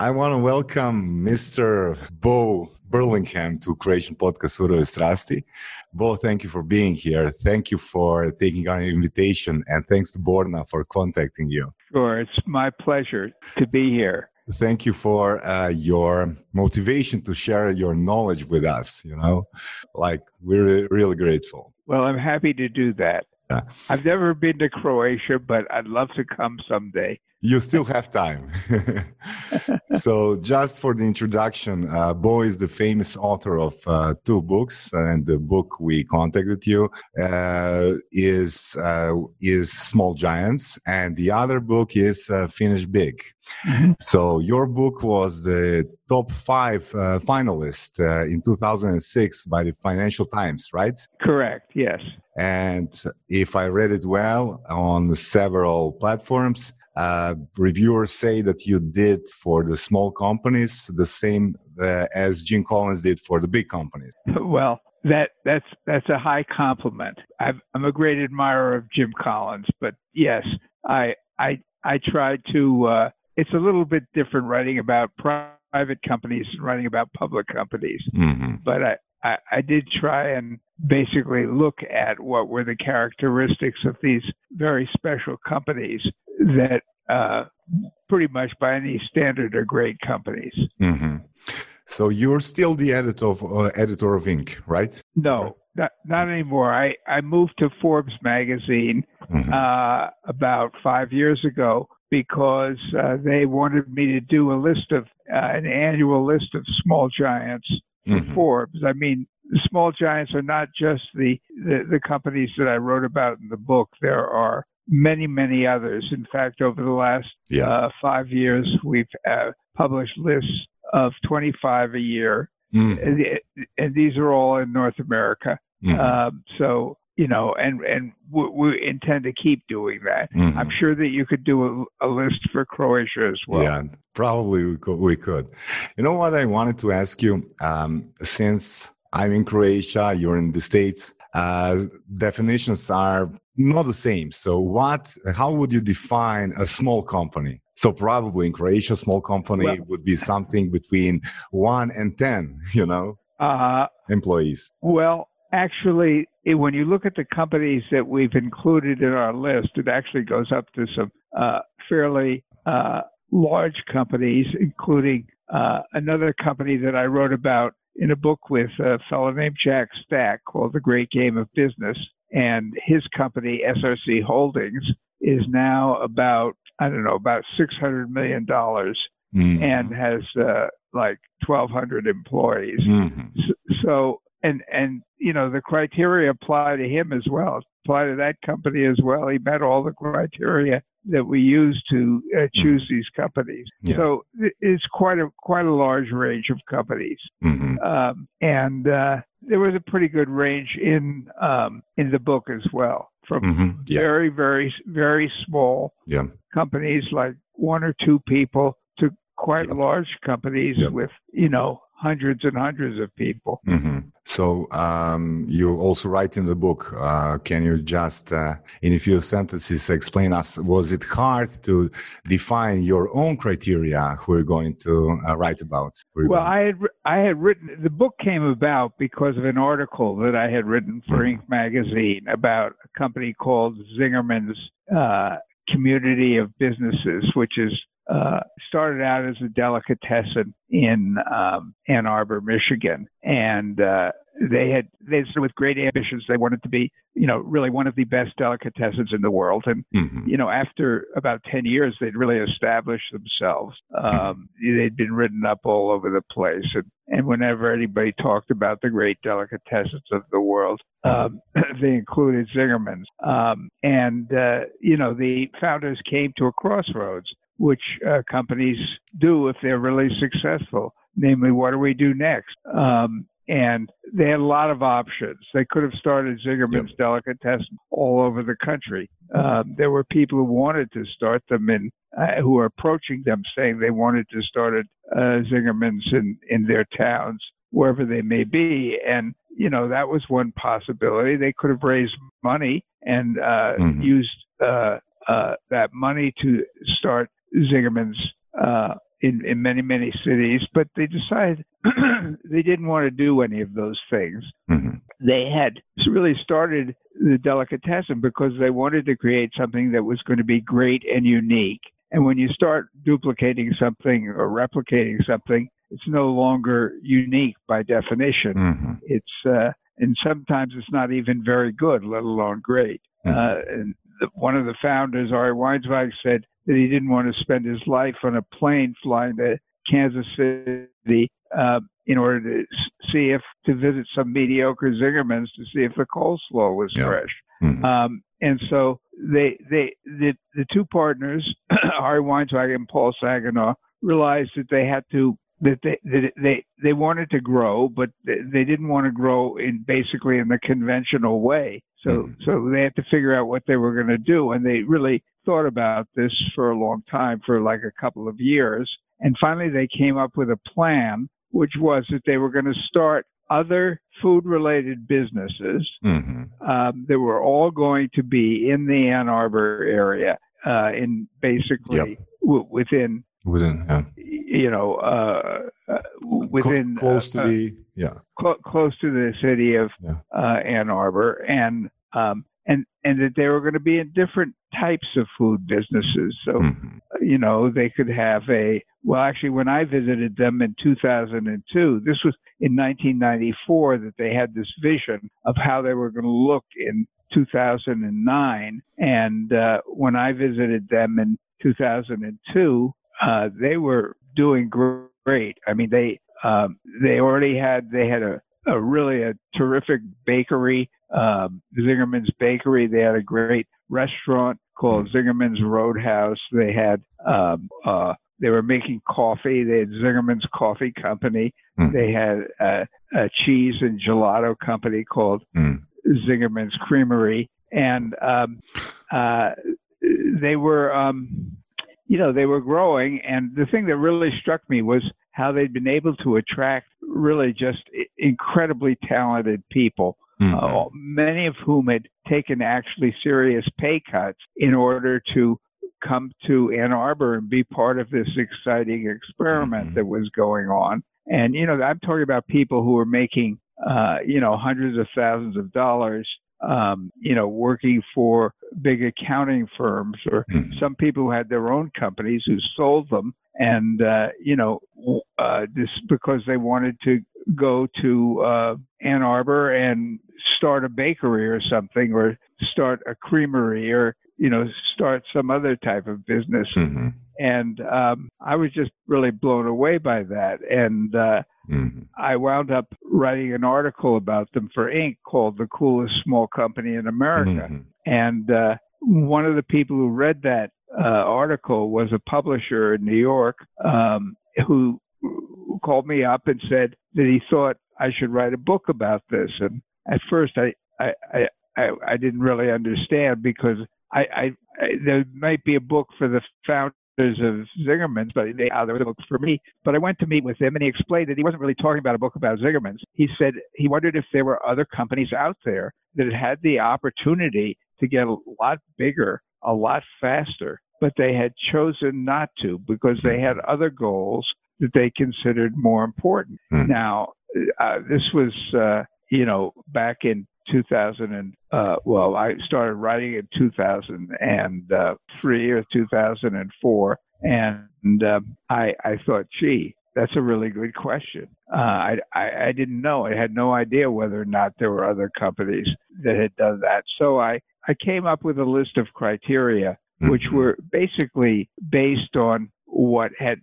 I want to welcome Mr. Bo Burlingham to Croatian podcast Surove Strasti. Bo, thank you for being here. Thank you for taking our invitation, and thanks to Borna for contacting you. Sure, it's my pleasure to be here. Thank you for uh, your motivation to share your knowledge with us. You know, like we're really grateful. Well, I'm happy to do that. I've never been to Croatia, but I'd love to come someday you still have time. so, just for the introduction, uh, Bo is the famous author of uh, two books, and the book we contacted you uh, is uh, is Small Giants, and the other book is uh, Finish Big. Mm-hmm. So, your book was the top five uh, finalist in 2006 by the Financial Times, right? Correct. Yes. And if I read it well on several platforms, uh, reviewers say that you did for the small companies the same uh, as Jim Collins did for the big companies. Well, that that's that's a high compliment. i am a great admirer of Jim Collins, but yes, I I I tried to. Uh, it's a little bit different writing about private companies and writing about public companies, mm-hmm. but I, I I did try and basically look at what were the characteristics of these very special companies that uh, pretty much by any standard are great companies. Mm-hmm. So you're still the editor of uh, editor of Inc., right? No, not, not anymore. I, I moved to Forbes magazine mm-hmm. uh, about five years ago because uh, they wanted me to do a list of uh, an annual list of small giants mm-hmm. Forbes. I mean, small giants are not just the, the, the companies that I wrote about in the book. There are many, many others. In fact, over the last yeah. uh, five years, we've uh, published lists of 25 a year, mm. and, and, these are all in North America. Mm. Um, so you know, and and we, we, intend to keep doing that. Mm-hmm. I'm sure that you could do a, a, list for Croatia as well. Yeah, probably we could. We could. You know what I wanted to ask you? Um, since I'm in Croatia, you're in the States. Uh, definitions are not the same. So, what? How would you define a small company? So, probably in Croatia, small company well, would be something between one and ten. You know, uh, employees. Well, actually, when you look at the companies that we've included in our list, it actually goes up to some uh, fairly uh, large companies, including uh, another company that I wrote about in a book with a fellow named Jack Stack called The Great Game of Business. And his company, SRC Holdings, is now about, I don't know, about $600 million mm-hmm. and has uh, like 1,200 employees. Mm-hmm. So, so, and, and, you know, the criteria apply to him as well, apply to that company as well. He met all the criteria that we use to uh, mm-hmm. choose mm-hmm. these companies. Yeah. So it's quite a quite a large range of companies, mm-hmm. um, and uh, there was a pretty good range in um, in the book as well, from mm-hmm. yeah. very very very small yeah. companies like one or two people to quite large companies with you know hundreds and hundreds of people. Mm-hmm. So um, you also write in the book. Uh, can you just, uh, in a few sentences, explain us? Was it hard to define your own criteria? Who you're going to uh, write about? Well, I had I had written the book came about because of an article that I had written for mm-hmm. Inc. magazine about a company called Zingerman's uh, Community of Businesses, which is uh, started out as a delicatessen in um, Ann Arbor, Michigan, and uh, they had they started with great ambitions. They wanted to be, you know, really one of the best delicatessens in the world. And mm-hmm. you know, after about ten years, they'd really established themselves. Um, mm-hmm. They'd been written up all over the place, and and whenever anybody talked about the great delicatessens of the world, um, they included Zingerman's. Um, and uh, you know, the founders came to a crossroads which uh, companies do if they're really successful. Namely, what do we do next? Um, and they had a lot of options. They could have started Zingerman's yep. Delicatessen all over the country. Um, there were people who wanted to start them in, uh, who are approaching them saying they wanted to start a, uh, Zingerman's in, in their towns, wherever they may be. And, you know, that was one possibility. They could have raised money and uh, mm-hmm. used uh, uh, that money to start Zingerman's uh, in, in many, many cities, but they decided they didn't want to do any of those things. Mm-hmm. They had really started the delicatessen because they wanted to create something that was going to be great and unique. And when you start duplicating something or replicating something, it's no longer unique by definition. Mm-hmm. It's uh, and sometimes it's not even very good, let alone great. Uh, and the, one of the founders, Ari Weinzweig, said that he didn't want to spend his life on a plane flying to Kansas City uh, in order to see if to visit some mediocre Zingerman's to see if the coleslaw was yeah. fresh. Mm-hmm. Um, and so they they the the two partners, Ari Weinzweig and Paul Saginaw, realized that they had to that they that they they wanted to grow, but they didn't want to grow in basically in the conventional way. So mm-hmm. so they had to figure out what they were going to do, and they really thought about this for a long time, for like a couple of years, and finally they came up with a plan, which was that they were going to start other food-related businesses mm-hmm. um, that were all going to be in the Ann Arbor area, uh, in basically yep. w- within within yeah. you know uh, uh, within close to uh, the yeah cl- close to the city of yeah. Uh, Ann Arbor and um, and and that they were going to be in different types of food businesses so mm-hmm. you know they could have a well actually when I visited them in 2002 this was in 1994 that they had this vision of how they were going to look in 2009 and uh, when I visited them in 2002 uh, they were doing great. I mean, they um, they already had they had a, a really a terrific bakery, um, Zingerman's Bakery. They had a great restaurant called Zingerman's Roadhouse. They had um, uh, they were making coffee. They had Zingerman's Coffee Company. Mm. They had a, a, cheese and gelato company called mm. Zingerman's Creamery, and um, uh, they were um, you know, they were growing. And the thing that really struck me was how they'd been able to attract really just incredibly talented people, mm-hmm. uh, many of whom had taken actually serious pay cuts in order to come to Ann Arbor and be part of this exciting experiment mm-hmm. that was going on. And, you know, I'm talking about people who were making, uh, you know, hundreds of thousands of dollars um, you know, working for big accounting firms or mm-hmm. some people who had their own companies who sold them and, uh, you know, uh, this because they wanted to go to uh, Ann Arbor and start a bakery or something or start a creamery or, you know, start some other type of business. Mm-hmm. And um, I was just really blown away by that. And, uh, Mm-hmm. I wound up writing an article about them for Inc. called The Coolest Small Company in America. Mm-hmm. And uh, one of the people who read that uh, article was a publisher in New York um, who called me up and said that he thought I should write a book about this. And at first, I, I, I, I didn't really understand because I, I, I, there might be a book for the founder of Zingerman's, but they, uh, there was a book for me. But I went to meet with him, and he explained that he wasn't really talking about a book about Zingerman's. He said he wondered if there were other companies out there that had the opportunity to get a lot bigger, a lot faster, but they had chosen not to because they had other goals that they considered more important. Hmm. Now, uh, this was, uh, you know, back in 2000 and uh, well, I started writing in 2003 or 2004, and um, I I thought, gee, that's a really good question. Uh, I, I I didn't know. I had no idea whether or not there were other companies that had done that. So I I came up with a list of criteria which mm-hmm. were basically based on what had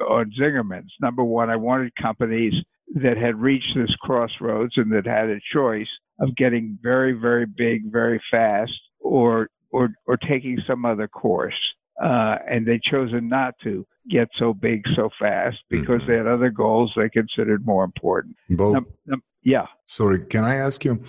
on Zingerman's. Number one, I wanted companies that had reached this crossroads and that had a choice of getting very, very big very fast or or or taking some other course. Uh, and they chosen not to get so big so fast because mm-hmm. they had other goals they considered more important. Bo, um, um, yeah. Sorry, can I ask you?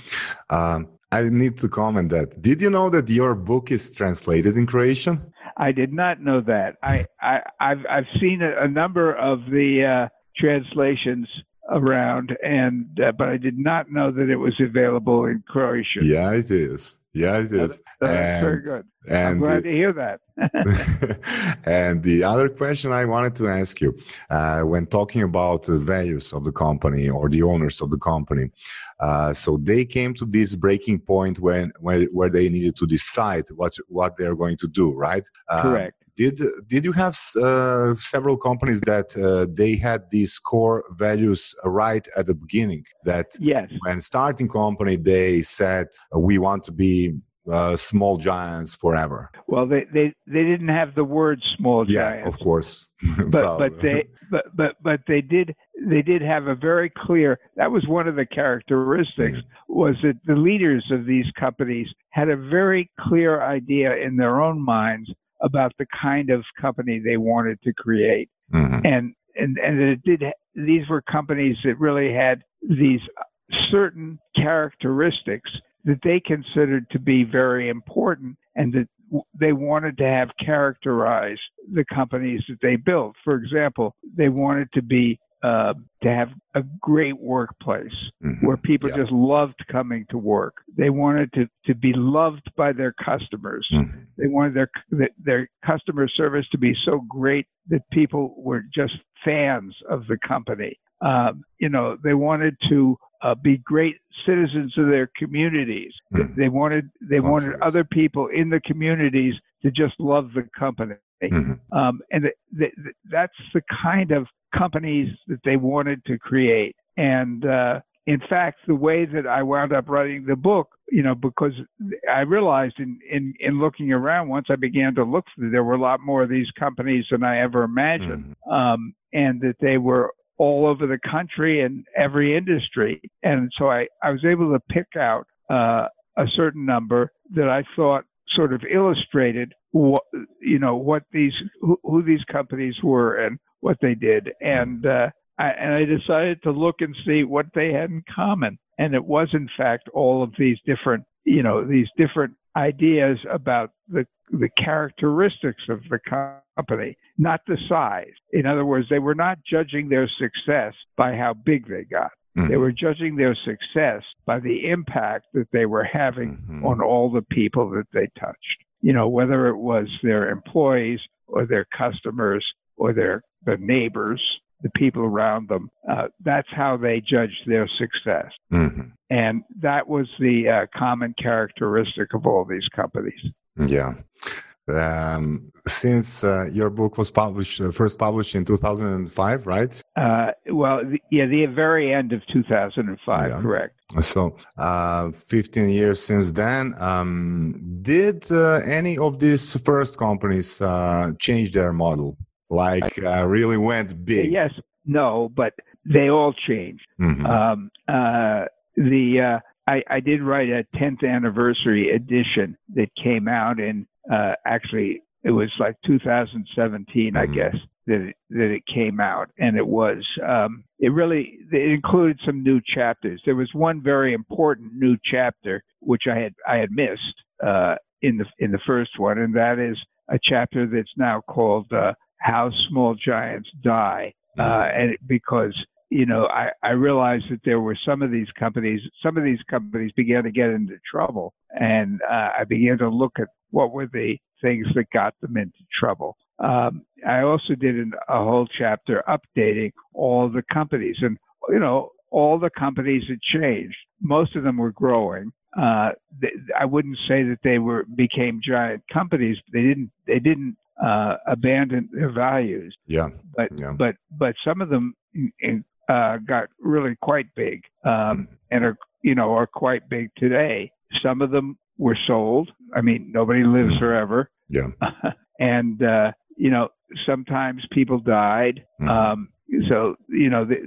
Um, I need to comment that. Did you know that your book is translated in Croatian? I did not know that. I, I have I've seen a, a, number of the uh, translations around, and uh, but I did not know that it was available in Croatia. Yeah, it is. Yeah, it is. That, that's very good. And I'm glad the, to hear that. and the other question I wanted to ask you, uh, when talking about the values of the company or the owners of the company, uh, so they came to this breaking point when, when where they needed to decide what what they're going to do, right? Uh, Correct. Did did you have uh, several companies that uh, they had these core values right at the beginning? That yes, when starting company they said we want to be uh, small giants forever. Well, they, they they didn't have the word small giants. Yeah, of course. but but they but but but they did they did have a very clear. That was one of the characteristics mm-hmm. was that the leaders of these companies had a very clear idea in their own minds about the kind of company they wanted to create. Mm-hmm. And and and it did these were companies that really had these certain characteristics that they considered to be very important and that they wanted to have characterized the companies that they built. For example, they wanted to be uh, to have a great workplace mm-hmm. where people yeah. just loved coming to work. They wanted to, to be loved by their customers. Mm-hmm. They wanted their their customer service to be so great that people were just fans of the company. Um, you know, they wanted to uh, be great citizens of their communities. Mm-hmm. They wanted they wanted other people in the communities to just love the company. Mm-hmm. Um, and the, the, that's the kind of companies that they wanted to create. And uh, in fact, the way that I wound up writing the book, you know, because I realized in, in, in looking around, once I began to look, for, there were a lot more of these companies than I ever imagined, mm-hmm. um, and that they were all over the country and every industry. And so I, I was able to pick out uh, a certain number that I thought sort of illustrated what, you know, what these, who, who these companies were and what they did. And, uh, I, and I decided to look and see what they had in common. And it was, in fact, all of these different, you know, these different ideas about the the characteristics of the company, not the size. In other words, they were not judging their success by how big they got. Mm-hmm. They were judging their success by the impact that they were having mm-hmm. on all the people that they touched. You know, whether it was their employees or their customers or their the neighbors, the people around them. Uh, that's how they judged their success. Mm-hmm. And that was the uh, common characteristic of all these companies. Yeah. Um, since uh, your book was published, uh, first published in 2005, right? Uh, well, the, yeah, the very end of 2005, yeah. correct. So, uh, 15 years since then. Um, did uh, any of these first companies uh, change their model? Like, really went big? Yes, no, but they all changed. Mm-hmm. Um, the I, I did write a 10th anniversary edition that came out in uh, actually it was like 2017, mm-hmm. I guess that it, that it came out, and it was um, it really it included some new chapters. There was one very important new chapter which I had I had missed uh, in the in the first one, and that is a chapter that's now called uh, "How Small Giants Die," mm-hmm. uh, and because you know, I, I realized that there were some of these companies, some of these companies began to get into trouble. And uh, I began to look at what were the things that got them into trouble. Um, I also did an, a whole chapter updating all the companies. And, you know, all the companies had changed. Most of them were growing. Uh, they, I wouldn't say that they were became giant companies. They didn't. They didn't uh, abandon their values. Yeah. But yeah. but but some of them uh, got really quite big um, and are you know are quite big today. Some of them were sold. I mean, nobody lives mm. forever. Yeah. and uh, you know, sometimes people died. Mm. Um, so you know, the,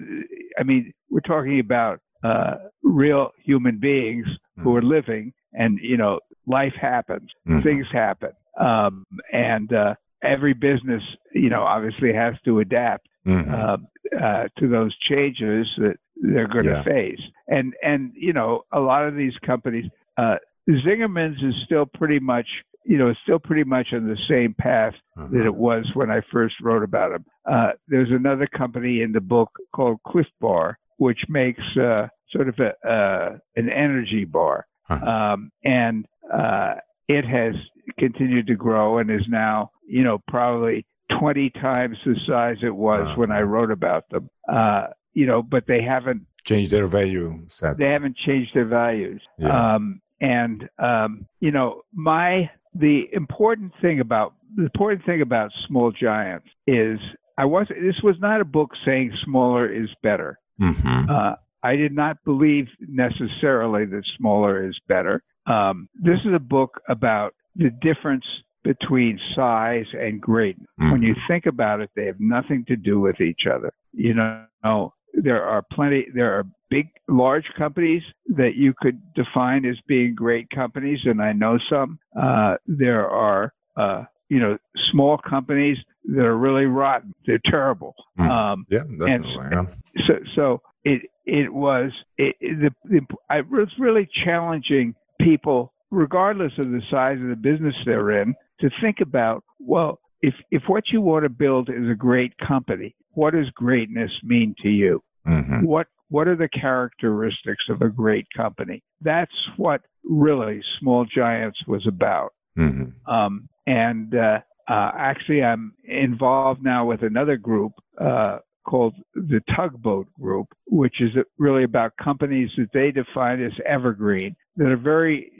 I mean, we're talking about uh, real human beings mm. who are living, and you know, life happens, things happen, um, and uh, every business, you know, obviously has to adapt mm-hmm. uh, uh, to those changes that they're going to yeah. face. And and you know, a lot of these companies, uh, Zingerman's is still pretty much you know still pretty much on the same path mm-hmm. that it was when I first wrote about them. Uh, there's another company in the book called Clif Bar, which makes uh, sort of a, uh, an energy bar. Um, and uh, it has continued to grow and is now, you know, probably 20 times the size it was Wow. when I wrote about them. Uh, you know, but they haven't changed their value set. they haven't changed their values. Yeah. Um, and um, you know, my the important thing about the important thing about Small Giants is I was this was not a book saying smaller is better. Mhm. Uh, I did not believe necessarily that smaller is better. Um, this is a book about the difference between size and greatness. When you think about it, they have nothing to do with each other. You know, there are plenty, there are big, large companies that you could define as being great companies, and I know some. Uh, there are, uh, you know, small companies that are really rotten. They're terrible. Mm. Um, Yeah, definitely. yeah. so so it it was it, it, the, the I was really challenging people regardless of the size of the business they're in to think about well if if what you want to build is a great company what does greatness mean to you Mhm. what what are the characteristics of a great company that's what really small giants was about Mhm. um, and uh, uh, actually, I'm involved now with another group uh, called the Tugboat Group, which is really about companies that they define as evergreen that are very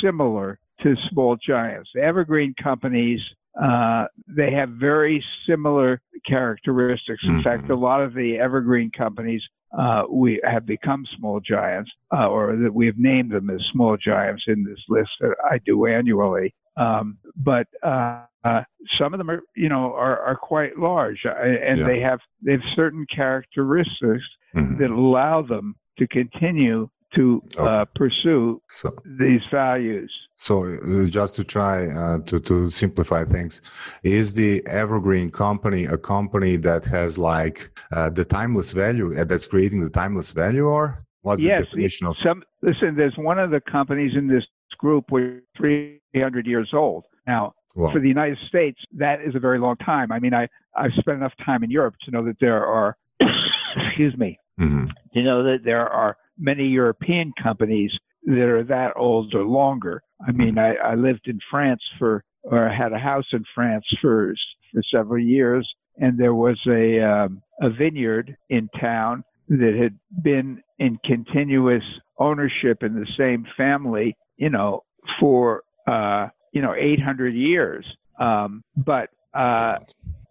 similar to small giants. Evergreen companies. Uh, they have very similar characteristics. In Mhm. fact, a lot of the evergreen companies uh, we have become small giants, uh, or that we have named them as small giants in this list that I do annually. Um, but uh, uh, some of them are, you know, are, are quite large, uh, and Yeah. they have they have certain characteristics Mhm. that allow them to continue to uh, pursue So, these values. so uh, just to try uh, to to simplify things, is the Evergreen company a company that has like uh, the timeless value uh, that's creating the timeless value, or what's the yes, definition of? some listen. There's one of the companies in this group which 300 years old now. For the United States, that is a very long time. I mean, I, I've spent enough time in Europe to know that there are, excuse me, mhm. to know that there are many European companies that are that old or longer. I mean, I, I lived in France for, or I had a house in France for, for several years, and there was a, um, a vineyard in town that had been in continuous ownership in the same family, you know, for, uh, you know, 800 years. Um, but, uh,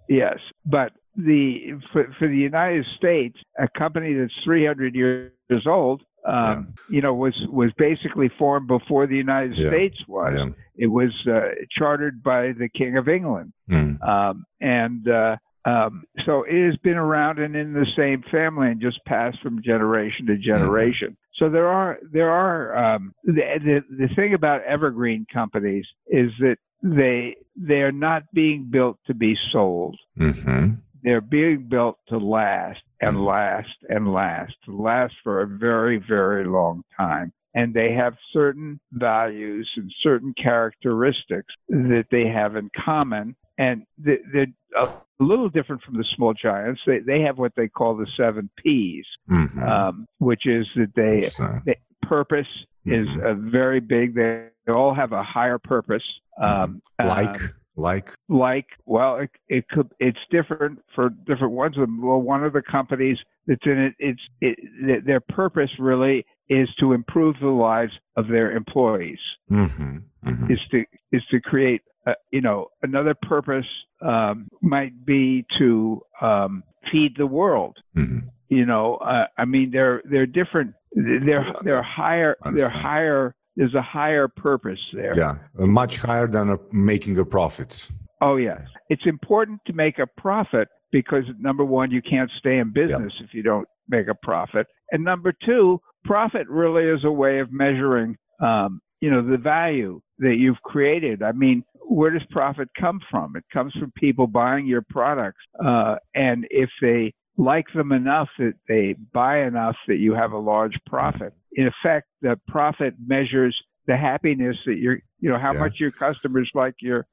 Yes, but the for, for the United States, a company that's 300 years old, um, you know, was was basically formed before the United Yeah. States was. yeah. It was uh, chartered by the King of England, Mm. um, and uh, um, so it has been around and in the same family and just passed from generation to generation. So there are there are um, the, the the thing about evergreen companies is that they they are not being built to be sold. Mhm. They're being built to last and Mhm. last and last, to last for a very very long time. And they have certain values and certain characteristics that they have in common, and they- they're a little different from the small giants. They they have what they call the seven P's, Mhm. um, which is that they Interesting. purpose is Mhm. a very big. They all have a higher purpose. Um, like uh, like like well, it, it could. It's different for different ones. Well, one of the companies that's in it, it's it, their purpose really is to improve the lives of their employees. Mhm. Mhm. Is to is to create. Uh, you know, another purpose um, might be to um, feed the world Mhm. you know uh, i mean they're they're different they're they're higher they're higher there's a higher purpose there. Yeah much higher than uh, making a profit. Oh yes. It's important to make a profit because number one you can't stay in business if you don't make a profit. And number two profit really is a way of measuring um, you know the value that you've created. I mean where does profit come from? It comes from people buying your products uh, and if they like them enough that they buy enough that you have a large profit in effect the profit measures the happiness that you're, you know, how Yeah. much your customers like your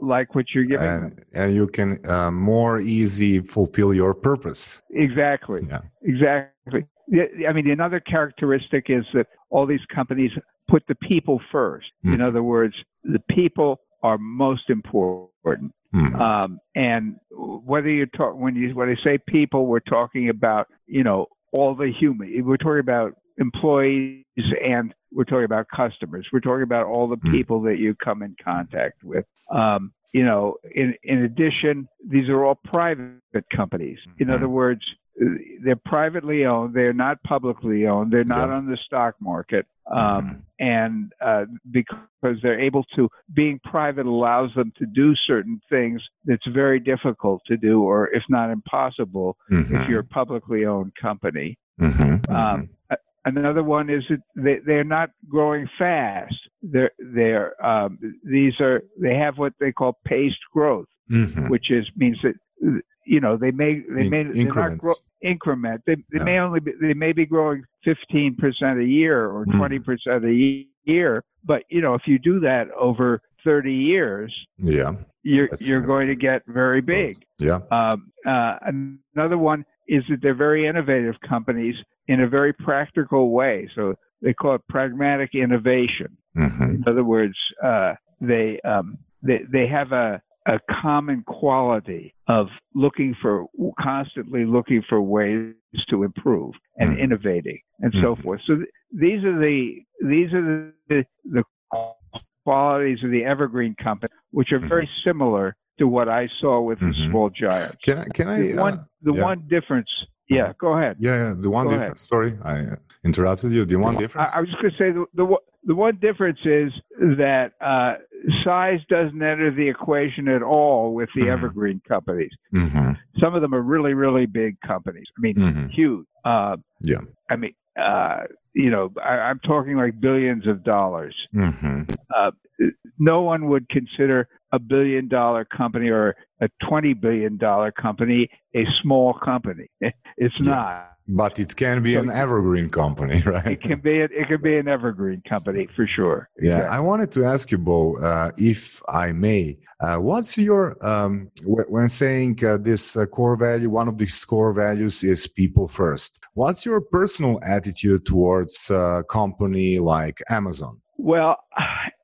like what you're giving them. and, and you can uh, more easy fulfill your purpose. Exactly. Yeah. Exactly. I mean, another characteristic is that all these companies put the people first. In Mhm. other words, the people are most important. Mhm. Um, and whether you talk when you when I say people, we're talking about you know all the human. We're talking about employees and we're talking about customers. We're talking about all the Mm. people that you come in contact with. Um, you know, in in addition, these are all private companies. In Mhm. other words, they're privately owned. They're not publicly owned. They're not Yeah. on the stock market. Um, Mhm. And uh, because they're able to, being private allows them to do certain things that's very difficult to do, or if not impossible, if Mhm. you're a publicly owned company. Mhm. Um, Another one is that they, they're not growing fast. They're, they're, um, these are, they have what they call paced growth Mhm. which is means that you know they may they may increments. grow, increment they, they Yeah. may only be, they may be growing 15% a year or Mm. 20% a year but you know if you do that over 30 years yeah. you're That's you're going to get very big Yeah. um, uh, another one is that they're very innovative companies in a very practical way so they call it pragmatic innovation Mhm. in other words, uh, they, um, they they have a a common quality of looking for constantly looking for ways to improve and Mhm. innovating and so Mhm. forth. So th- these are the these are the, the qualities of the evergreen company, which are very similar to what I saw with the Mhm. small giants. Can I? Can I? The uh, one the yeah. one difference. Yeah, go ahead. Yeah, yeah. The one Go ahead. difference. Sorry, I uh, interrupted you. Do you want the one difference. I, I was just going to say the, the one- the one difference is that uh, size doesn't enter the equation at all with the Mhm. evergreen companies. Mhm. Some of them are really really big companies. I mean, Mhm. huge. Uh, Yeah. I mean, uh, you know, I, I'm talking like billions of dollars. Mhm. Uh, no one would consider a billion dollar company or a twenty billion dollar company a small company. It's Yeah. not. But it can be So- an evergreen company, right? It can be. It can be an evergreen company for sure. Yeah, Exactly. I wanted to ask you, Bo, uh, if I may, uh, what's your um, wh- when saying uh, this uh, core value? One of these core values is people first. What's your personal attitude towards a company like Amazon? Well,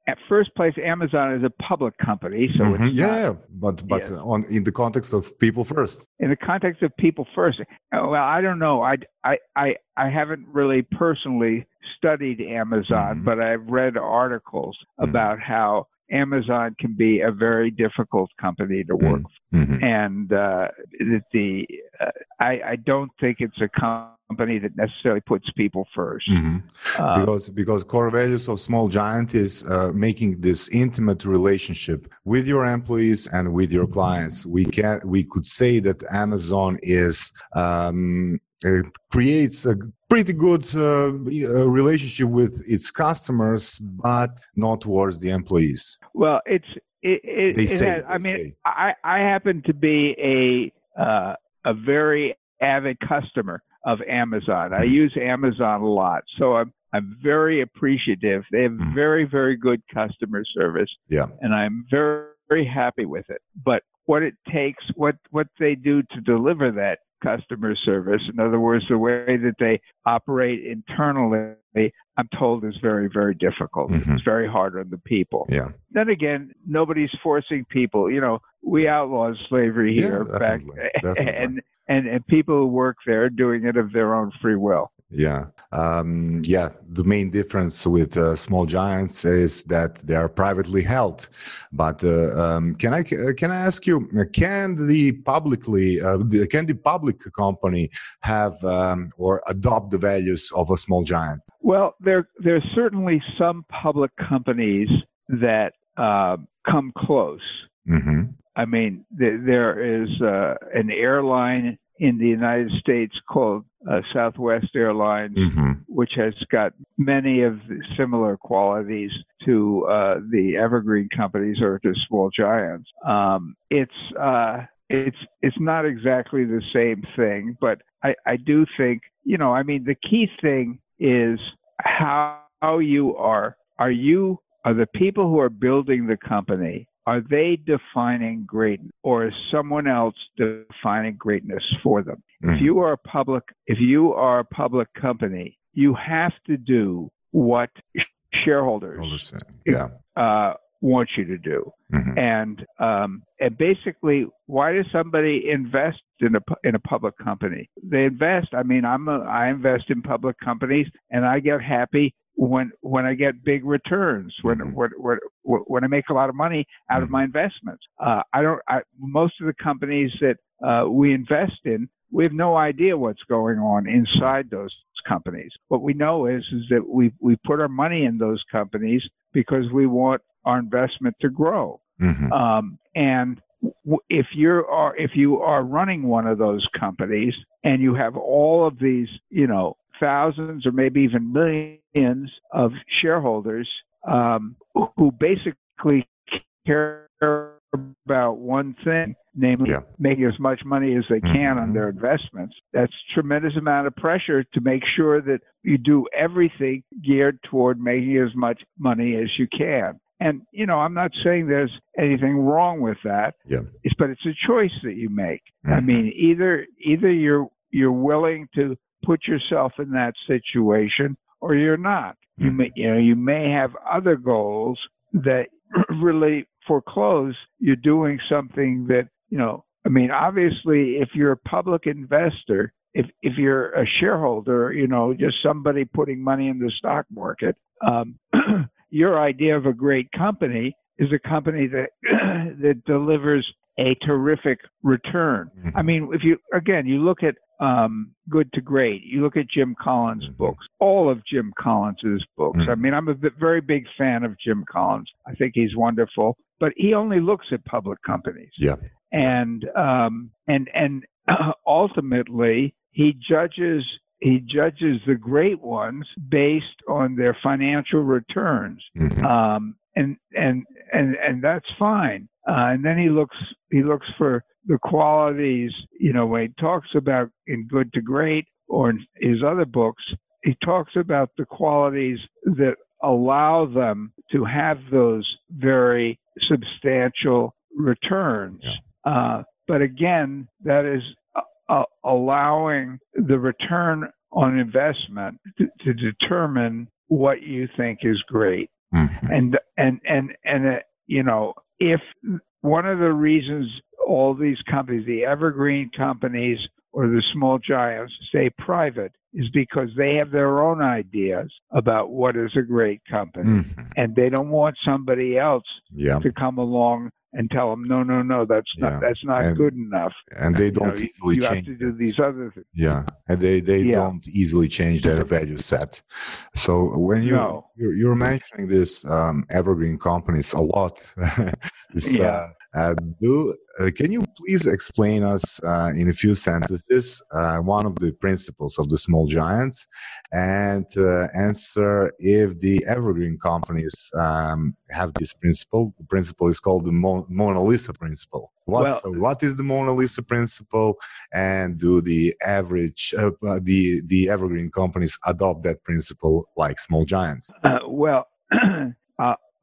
at first place, Amazon is a public company, so Mhm. it's yeah, but but Yes. on in the context of people first. in the context of people first. uh, Well, I don't know. I I I, I haven't really personally studied Amazon, Mhm. but I've read articles Mhm. about how Amazon can be a very difficult company to work, Mhm. and uh, the uh, I I don't think it's a company that necessarily puts people first. Mhm. Uh, because because core values of small giant is uh, making this intimate relationship with your employees and with your clients we can we could say that amazon is um, creates a pretty good uh, uh, relationship with its customers but not towards the employees Well, it's it. it, They it say, has- I mean, say. I I happen to be a uh, a very avid customer of Amazon. I Mhm. use Amazon a lot, so I'm I'm very appreciative. They have Mhm. very very good customer service, yeah and I'm very very happy with it. But what it takes, what what they do to deliver that customer service, in other words, the way that they operate internally, I'm told is very very difficult. Mhm. It's very hard on the people yeah then again, nobody's forcing people. You know, we outlawed slavery Yeah, here back, definitely, definitely. and and and people who work there are doing it of their own free will. Yeah, um, yeah. The main difference with uh, small giants is that they are privately held. But uh, um, can I uh, can I ask you? uh, Can the publicly uh, can the public company have um, or adopt the values of a small giant? Well, there there's certainly some public companies that uh, come close. hmm I mean, th- there is uh, an airline in the United States called uh, Southwest Airlines. hmm which has got many of the similar qualities to uh, the evergreen companies or to small giants. Um, it's uh, it's it's not exactly the same thing, but I, I do think you know I mean the key thing is how how you are are you are the people who are building the company are they defining greatness or is someone else defining greatness for them mm-hmm. if you are a public if you are a public company you have to do what shareholders yeah. uh, want you to do. Mm-hmm. And um, and basically, why does somebody invest in a in a public company? They invest. I mean, I'm a, I invest in public companies, and I get happy when when I get big returns, when mm-hmm. when, when, when I make a lot of money out mm-hmm. of my investments. Uh, I don't. I, most of the companies that uh, we invest in, we have no idea what's going on inside those companies. What we know is is that we we put our money in those companies because we want our investment to grow. Mm-hmm. Um, and if you are if you are running one of those companies and you have all of these, you know, thousands or maybe even millions of shareholders um, who basically care about one thing, namely yeah. making as much money as they can mm-hmm. on their investments. That's tremendous amount of pressure to make sure that you do everything geared toward making as much money as you can. And you know, I'm not saying there's anything wrong with that. Yeah. It's, but it's a choice that you make. Mm-hmm. I mean, either either you're you're willing to put yourself in that situation or you're not. You may you know, you may have other goals that really foreclose you're doing something that, you know, I mean, obviously if you're a public investor, if if you're a shareholder, you know, just somebody putting money in the stock market, um, your idea of a great company is a company that that delivers a terrific return. Mm-hmm. I mean, if you again, you look at um, Good to Great, you look at Jim Collins' mm-hmm. books, all of Jim Collins' books. Mm-hmm. I mean, I'm a very big fan of Jim Collins. I think he's wonderful, but he only looks at public companies. Yeah, and um, and and ultimately he judges he judges the great ones based on their financial returns, mm-hmm. um, and and and and that's fine. Uh, and then he looks he looks for the qualities. You know, when he talks about in Good to Great or in his other books, he talks about the qualities that allow them to have those very substantial returns. Yeah. Uh, but again, that is uh, allowing the return on investment to, to, determine what you think is great. Mm-hmm. And and and and uh, you know, if one of the reasons all these companies, the evergreen companies or the small giants, stay private is because they have their own ideas about what is a great company, mm-hmm. and they don't want somebody else yeah. to come along and tell them, no, no, no, that's not that's not and, good enough. And they don't you know, easily you, you change. have to do these other things. Yeah, and they they yeah. don't easily change their value set. So when you no. you're, you're, mentioning this um, evergreen companies a lot, this, yeah. Uh, do uh, can you please explain us uh, in a few sentences uh, one of the principles of the small giants and uh, answer if the evergreen companies um, have this principle? The principle is called the Mo- Mona Lisa principle. What, well, so what is the Mona Lisa principle, and do the average uh, the the evergreen companies adopt that principle like small giants? well.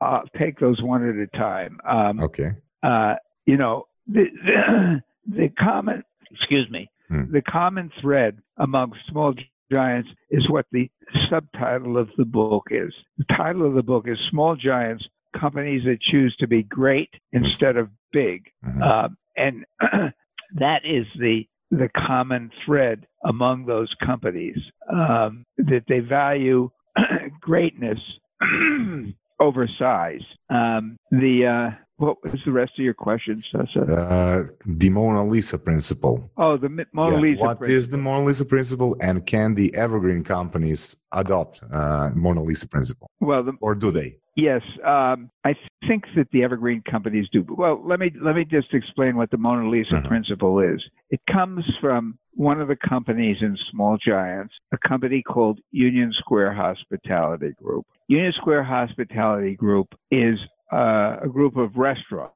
I'll take those one at a time. Um, okay uh, you know, the, the, the common, excuse me, hmm. the common thread among small giants is what the subtitle of the book is. The title of the book is Small Giants Companies That Choose to Be Great Instead of Big. Um, and that is the the common thread among those companies um, that they value greatness over size. Um, the uh, what was the rest of your question, Sasa? Uh, the Mona Lisa principle. Oh, the Mona yeah. Lisa. What principle. is the Mona Lisa principle, and can the evergreen companies adopt uh, Mona Lisa principle? Well, the, or do they? Yes, um, I think that the evergreen companies do. Well, let me let me just explain what the Mona Lisa uh-huh. principle is. It comes from one of the companies in Small Giants, a company called Union Square Hospitality Group. Union Square Hospitality Group is uh, a group of restaurants,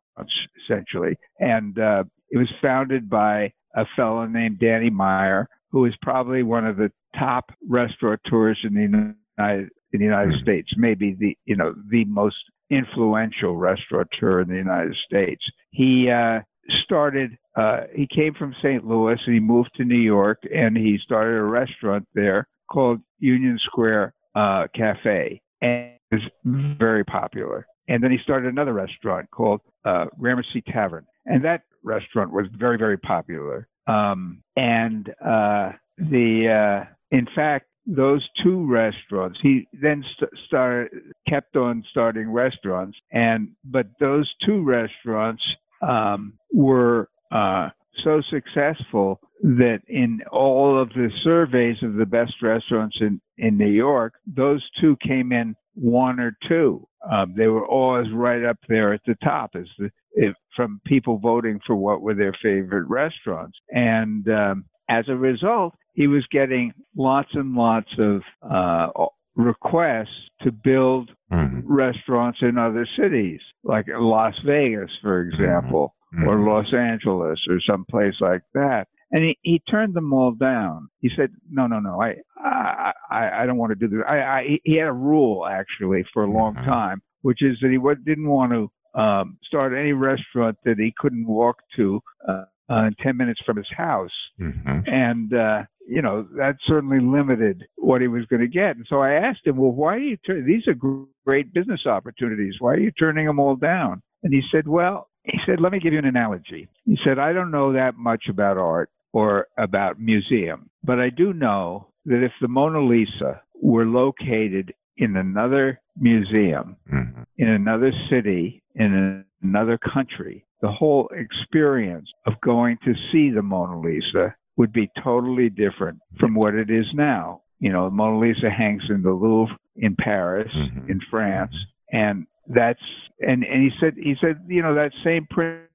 essentially. And uh, it was founded by a fellow named Danny Meyer, who is probably one of the top restaurateurs in the United in the United mm-hmm. States, maybe the you know the most influential restaurateur in the United States. He uh, started. Uh, he came from St. Louis and he moved to New York and he started a restaurant there called Union Square uh, Cafe and it was very popular. And then he started another restaurant called uh, Gramercy Tavern, and that restaurant was very very popular. Um, and uh, the uh, in fact those two restaurants. He then st- started, kept on starting restaurants, and but those two restaurants um, were uh, so successful that in all of the surveys of the best restaurants in in New York, those two came in one or two. Um, they were always right up there at the top as the if, from people voting for what were their favorite restaurants, and um, as a result, he was getting lots and lots of uh, requests to build mm-hmm. restaurants in other cities, like Las Vegas, for mm-hmm. example, mm-hmm. or Los Angeles, or some place like that. And he, he turned them all down. He said, "No, no, no. I I I, I don't want to do this." I, I he had a rule actually for a long mm-hmm. time, which is that he didn't want to um, start any restaurant that he couldn't walk to uh, uh, 10 minutes from his house. Mm-hmm. And, uh, you know, that certainly limited what he was going to get. And so I asked him, well, why are you, turn- these are great business opportunities. Why are you turning them all down? And he said, well, he said, let me give you an analogy. He said, I don't know that much about art or about museum, but I do know that if the Mona Lisa were located in another museum, mm-hmm. in another city, in another country, the whole experience of going to see the Mona Lisa would be totally different from what it is now. You know, the Mona Lisa hangs in the Louvre in Paris, mm-hmm. in France, and that's and and he said he said you know that same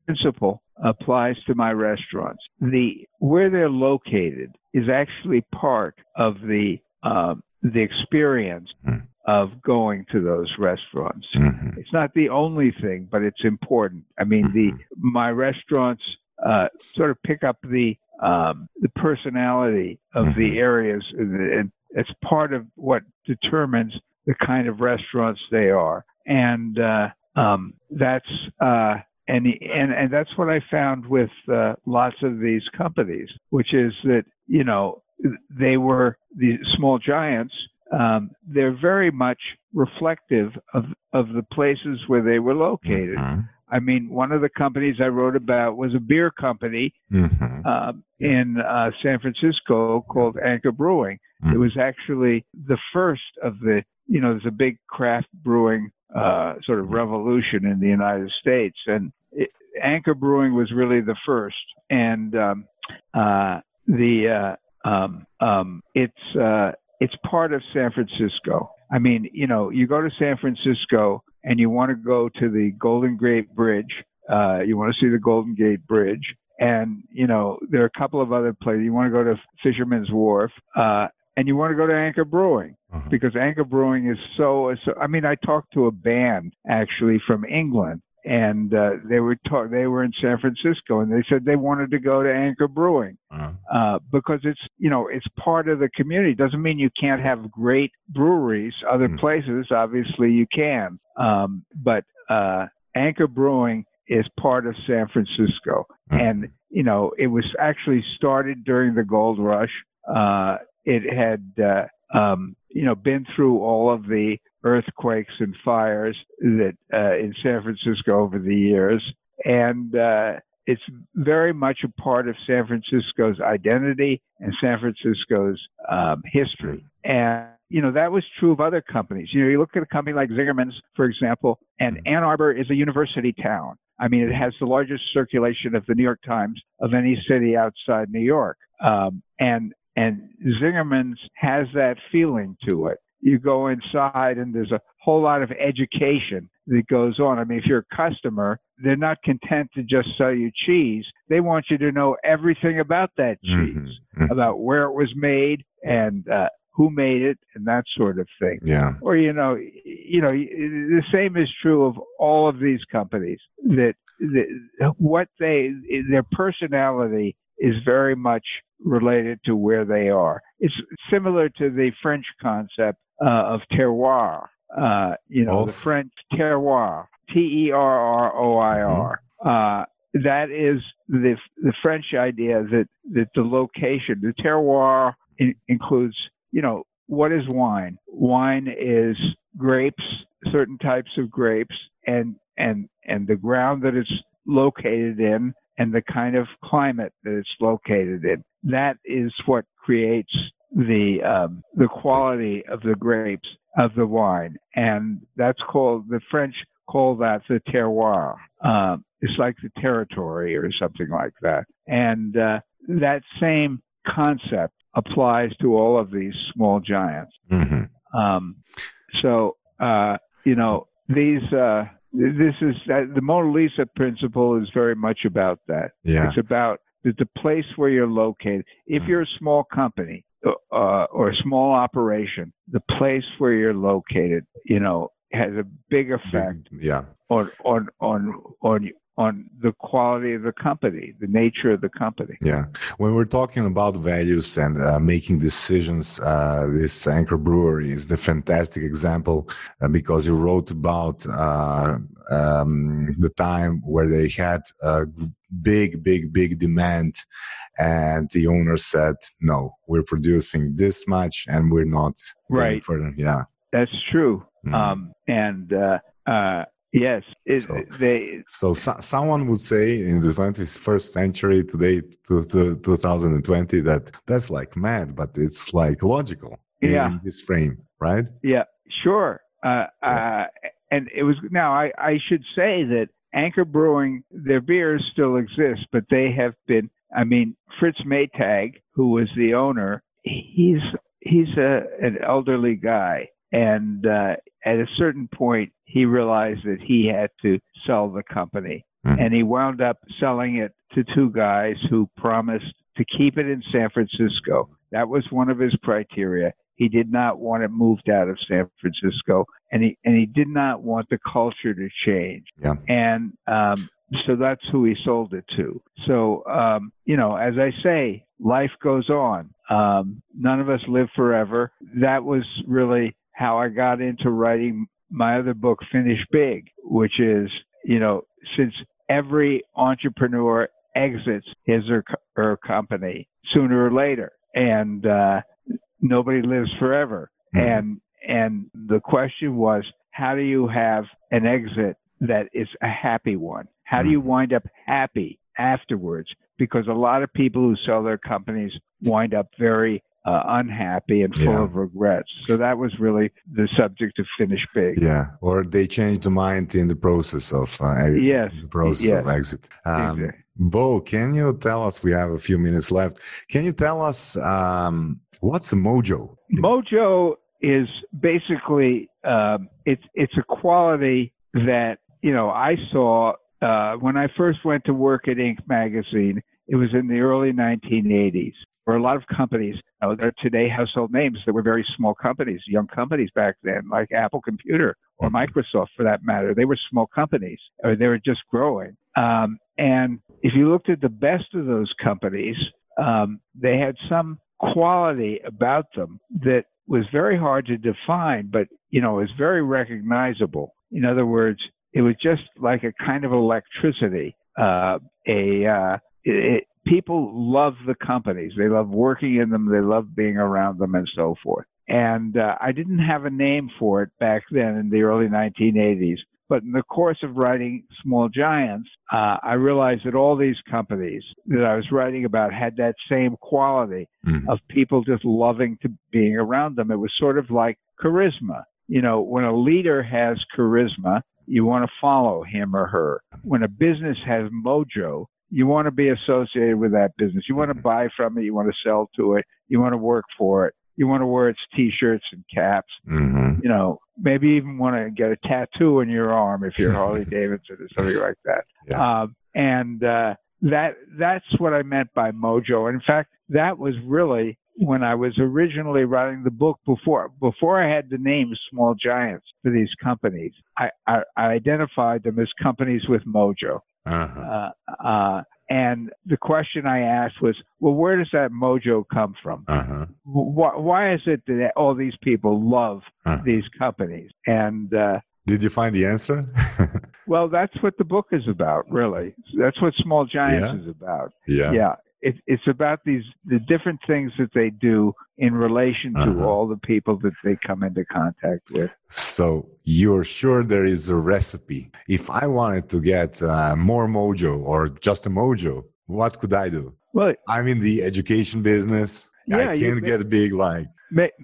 principle applies to my restaurants. The where they're located is actually part of the um, the experience mm of going to those restaurants. Mm-hmm. It's not the only thing, but it's important. I mean, mm-hmm. the my restaurants uh, sort of pick up the um, the personality of mm-hmm. the areas, and it's part of what determines the kind of restaurants they are, and uh, um, that's. Uh, and, and and that's what I found with uh, lots of these companies, which is that you know they were the small giants um, they're very much reflective of, of the places where they were located. Mm-hmm. I mean, one of the companies I wrote about was a beer company mm-hmm. uh, in uh, San Francisco called Anchor Brewing. Mm-hmm. It was actually the first of the, you know, there's a big craft brewing uh, sort of revolution in the United States, and it, Anchor Brewing was really the first. And um, uh, the uh, um, um, it's uh, it's part of San Francisco. I mean, you know, you go to San Francisco and you want to go to the Golden Gate Bridge. Uh, you want to see the Golden Gate Bridge. And, you know, there are a couple of other places. You want to go to Fisherman's Wharf. Uh, and you want to go to Anchor Brewing uh-huh. because Anchor Brewing is so, so. I mean, I talked to a band actually from England and uh, they were ta- they were in San Francisco, and they said they wanted to go to Anchor Brewing uh-huh. uh, because it's you know it's part of the community. Doesn't mean you can't have great breweries other mm-hmm. places. Obviously, you can, um, but uh, Anchor Brewing is part of San Francisco, mm-hmm. and you know it was actually started during the gold rush. Uh, it had uh, um, you know been through all of the earthquakes and fires that uh, in San Francisco over the years, and uh, it's very much a part of San Francisco's identity and San Francisco's um, history. And you know that was true of other companies. You know, you look at a company like Zingerman's, for example, and Ann Arbor is a university town. I mean, it has the largest circulation of the New York Times of any city outside New York, um, and and Zingerman's has that feeling to it you go inside and there's a whole lot of education that goes on. I mean, if you're a customer, they're not content to just sell you cheese. They want you to know everything about that mm-hmm. cheese, mm-hmm. about where it was made and uh, who made it and that sort of thing. Yeah. Or you know, you know, the same is true of all of these companies that, that what they their personality is very much related to where they are. it's similar to the French concept uh, of terroir. Uh, you know, Of? the French terroir, T E R R O I R. Uh, that is the the French idea that that the location, the terroir, in, includes. You know, what is wine? Wine is grapes, certain types of grapes, and and and the ground that it's located in, and the kind of climate that it's located in. That is what creates the um, the quality of the grapes of the wine, and that's called the French call that the terroir. Um, it's like the territory or something like that, and uh, that same concept applies to all of these small giants. Mhm. Um, so uh, you know these. Uh, this is uh, the Mona Lisa principle is very much about that. Yeah. It's about the, the place where you're located. If Mm. you're a small company uh, or a small operation, the place where you're located, you know, has a big effect Yeah. on on on on on the quality of the company, the nature of the company. Yeah. When we're talking about values and uh, making decisions, uh, this Anchor Brewery is the fantastic example uh, because you wrote about uh, um, the time where they had a big, big, big demand, and the owner said, "No, we're producing this much, and we're not Right. further." Yeah. That's true. Mhm. Um, and uh, uh, yes, it, So- they So, so someone would say in the 21st century today, to, to 2020, that that's like mad, but it's like logical in Yeah. this frame, right? Yeah, sure. Uh, uh, and it was now. I, I should say that Anchor Brewing, their beers still exist, but they have been. I mean, Fritz Maytag, who was the owner, he's he's a an elderly guy, and uh, at a certain point, he realized that he had to sell the company, Mhm. and he wound up selling it to two guys who promised to keep it in San Francisco. That was one of his criteria. He did not want it moved out of San Francisco, and he and he did not want the culture to change. Yeah. And um, so that's who he sold it to. So um, you know, as I say, life goes on. Um, none of us live forever. That was really how I got into writing my other book, Finish Big, which is you know, since every entrepreneur exits his or her company sooner or later, and uh, nobody lives forever. Mhm. And and the question was, how do you have an exit that is a happy one? How do you wind up happy afterwards? Because a lot of people who sell their companies wind up very uh, unhappy and full Yeah. of regrets. So that was really the subject of Finish Big. Yeah. Or they change the mind in the process of uh, Yes, the process yes. of exit. Um, Exactly. Bo, can you tell us? We have a few minutes left. Can you tell us um, what's the mojo? Mojo is basically um, it's it's a quality that you know I saw uh, when I first went to work at Inc. magazine. It was in the early 1980s. Were a lot of companies. You know, they're today household names that were very small companies, young companies back then, like Apple Computer or Microsoft, for that matter. They were small companies, or they were just growing. Um, and if you looked at the best of those companies, um, they had some quality about them that was very hard to define, but you know, was very recognizable. In other words, it was just like a kind of electricity. Uh, a uh, it, people love the companies. They love working in them. They love being around them, and so forth. And uh, I didn't have a name for it back then in the early 1980s. But in the course of writing Small Giants, uh, I realized that all these companies that I was writing about had that same quality Mhm. of people just loving to being around them. It was sort of like charisma. You know, when a leader has charisma, you want to follow him or her. When a business has mojo, you want to be associated with that business. You want to buy from it. You want to sell to it. You want to work for it. You want to wear its t-shirts and caps. hmm You know, maybe even want to get a tattoo on your arm if you're Harley Davidson or something like that. Yeah. Um, and uh, that that's what I meant by mojo. In fact, that was really when I was originally writing the book before before I had the name Small Giants for these companies. I, I, I identified them as companies with mojo. Uh-huh. Uh, uh, and the question I asked was, well, where does that mojo come from? Uh-huh. Why, why is it that all these people love Uh-huh. these companies? And uh, Did you find the answer? well, that's what the book is about, really. That's what Small Giants Yeah. is about. yeah. Yeah, it, it's about these the different things that they do in relation to Uh-huh. all the people that they come into contact with. So you're sure there is a recipe. If I wanted to get uh, more mojo or just a mojo, what could I do? Well, I'm in the education business. Yeah, I you- can't get big like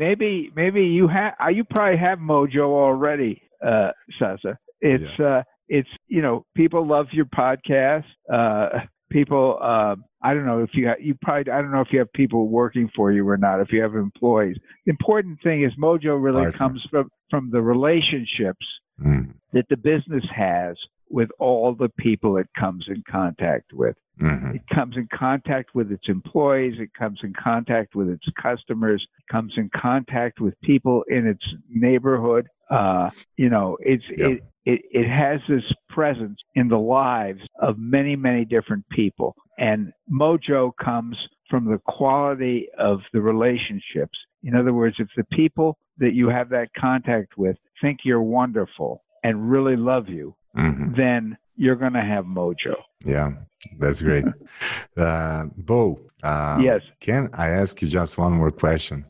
maybe maybe you have you probably have mojo already uh sasa it's uh it's you know people love your podcast uh people uh i don't know if you you probably i don't know if you have people working for you or not if you have employees. The important thing is mojo really comes from from the relationships Mm, that the business has with all the people it comes in contact with mhm. it comes in contact with its employees. It comes in contact with its customers. It comes in contact with people in its neighborhood. Uh, you know, it's Yep. it, it it has this presence in the lives of many many different people. And mojo comes from the quality of the relationships. In other words, if the people that you have that contact with think you're wonderful and really love you, Mhm. then you're going to have mojo. Yeah, that's great. uh, Bo, uh, yes, can I ask you just one more question?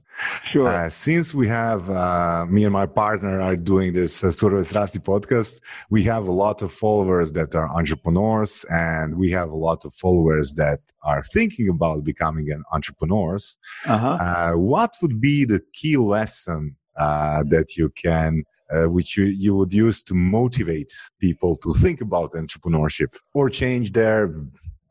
sure. Uh, since we have uh, me and my partner are doing this uh, Survey Strasti podcast, we have a lot of followers that are entrepreneurs, and we have a lot of followers that are thinking about becoming an entrepreneurs. Uh-huh. Uh, what would be the key lesson uh, that you can, uh, which you, you would use to motivate people to think about entrepreneurship or change their,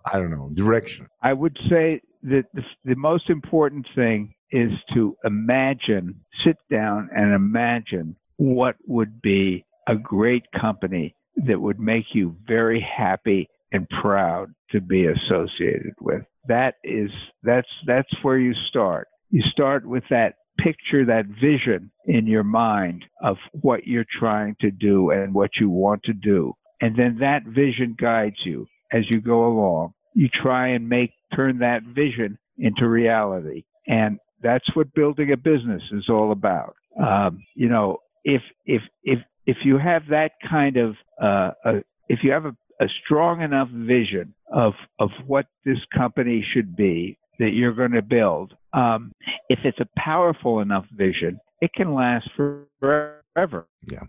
I don't know, direction? I would say that the, the most important thing is to imagine, sit down and imagine what would be a great company that would make you very happy and proud to be associated with. That is that's that's where you start. You start with that picture, that vision in your mind of what you're trying to do and what you want to do. And then that vision guides you as you go along. You try and make turn that vision into reality. And that's what building a business is all about. Um, you know, if if if if you have that kind of uh, a, if you have a, a strong enough vision of of what this company should be that you're going to build, um, if it's a powerful enough vision, it can last forever. Yeah.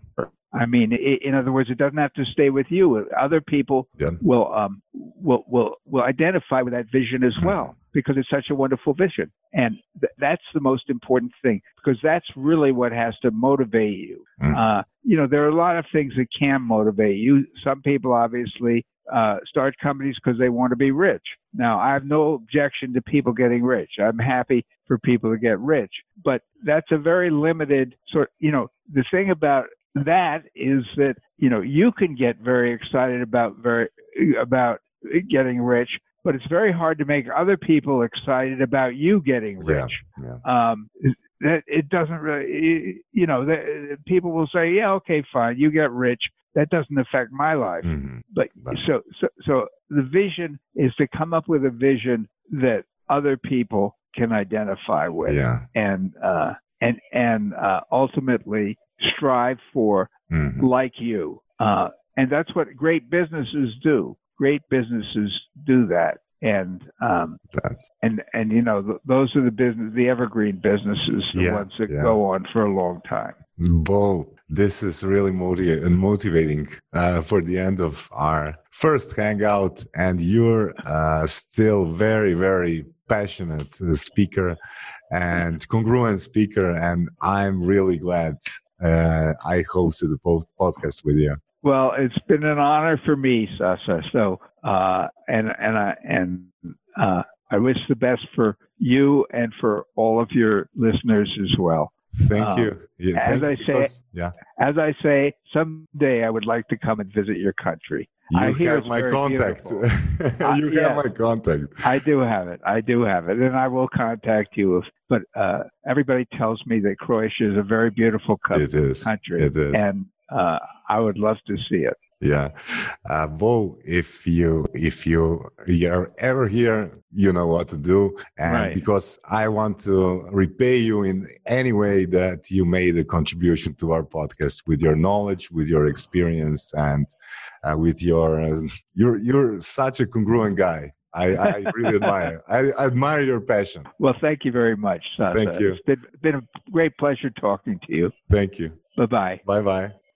I mean, i in other words, it doesn't have to stay with you. Other people Yeah. will um, will will will identify with that vision as well because it's such a wonderful vision, and th- that's the most important thing because that's really what has to motivate you. Mm. Uh, you know, there are a lot of things that can motivate you. Some people obviously uh, start companies because they want to be rich. Now, I have no objection to people getting rich. I'm happy for people to get rich, but that's a very limited sort. You know, the thing about that is that you know you can get very excited about very about getting rich but it's very hard to make other people excited about you getting rich Yeah. um that it doesn't really you know people will say yeah okay fine you get rich that doesn't affect my life Mhm. but so so so the vision is to come up with a vision that other people can identify with Yeah. and uh and and uh ultimately strive for Mhm. like you. Uh, and that's what great businesses do. Great businesses do that. And, um, That's, and, and, you know, th- those are the business, the evergreen businesses, the Yeah, ones that yeah. go on for a long time. Bo, this is really motiva- motivating uh, for the end of our first hangout, and you're uh, still very, very passionate uh, speaker and congruent speaker, and I'm really glad uh, I hosted the po- podcast with you. Well, it's been an honor for me, Sasa. So, uh, and, and I, and, uh, I wish the best for you and for all of your listeners as well. Thank Um, you. Yeah, as thank I say- because- yeah, As I say, someday I would like to come and visit your country. you I hear have my contact. beautiful. you Uh, yeah. have my contact. I do have it. I do have it, and I will contact you. If, but uh, everybody tells me that Croatia is a very beautiful co- It is. country, It is. and uh, I would love to see it. Yeah, uh, Bo, if you if you you're ever here, you know what to do, and Right. because I want to repay you in any way that you made a contribution to our podcast with your knowledge, with your experience, and uh, with your uh, you're you're such a congruent guy. I, I really admire. I, I admire your passion. Well, thank you very much, Sasa. Thank you. It's been, been a great pleasure talking to you. Thank you. Bye bye. Bye bye.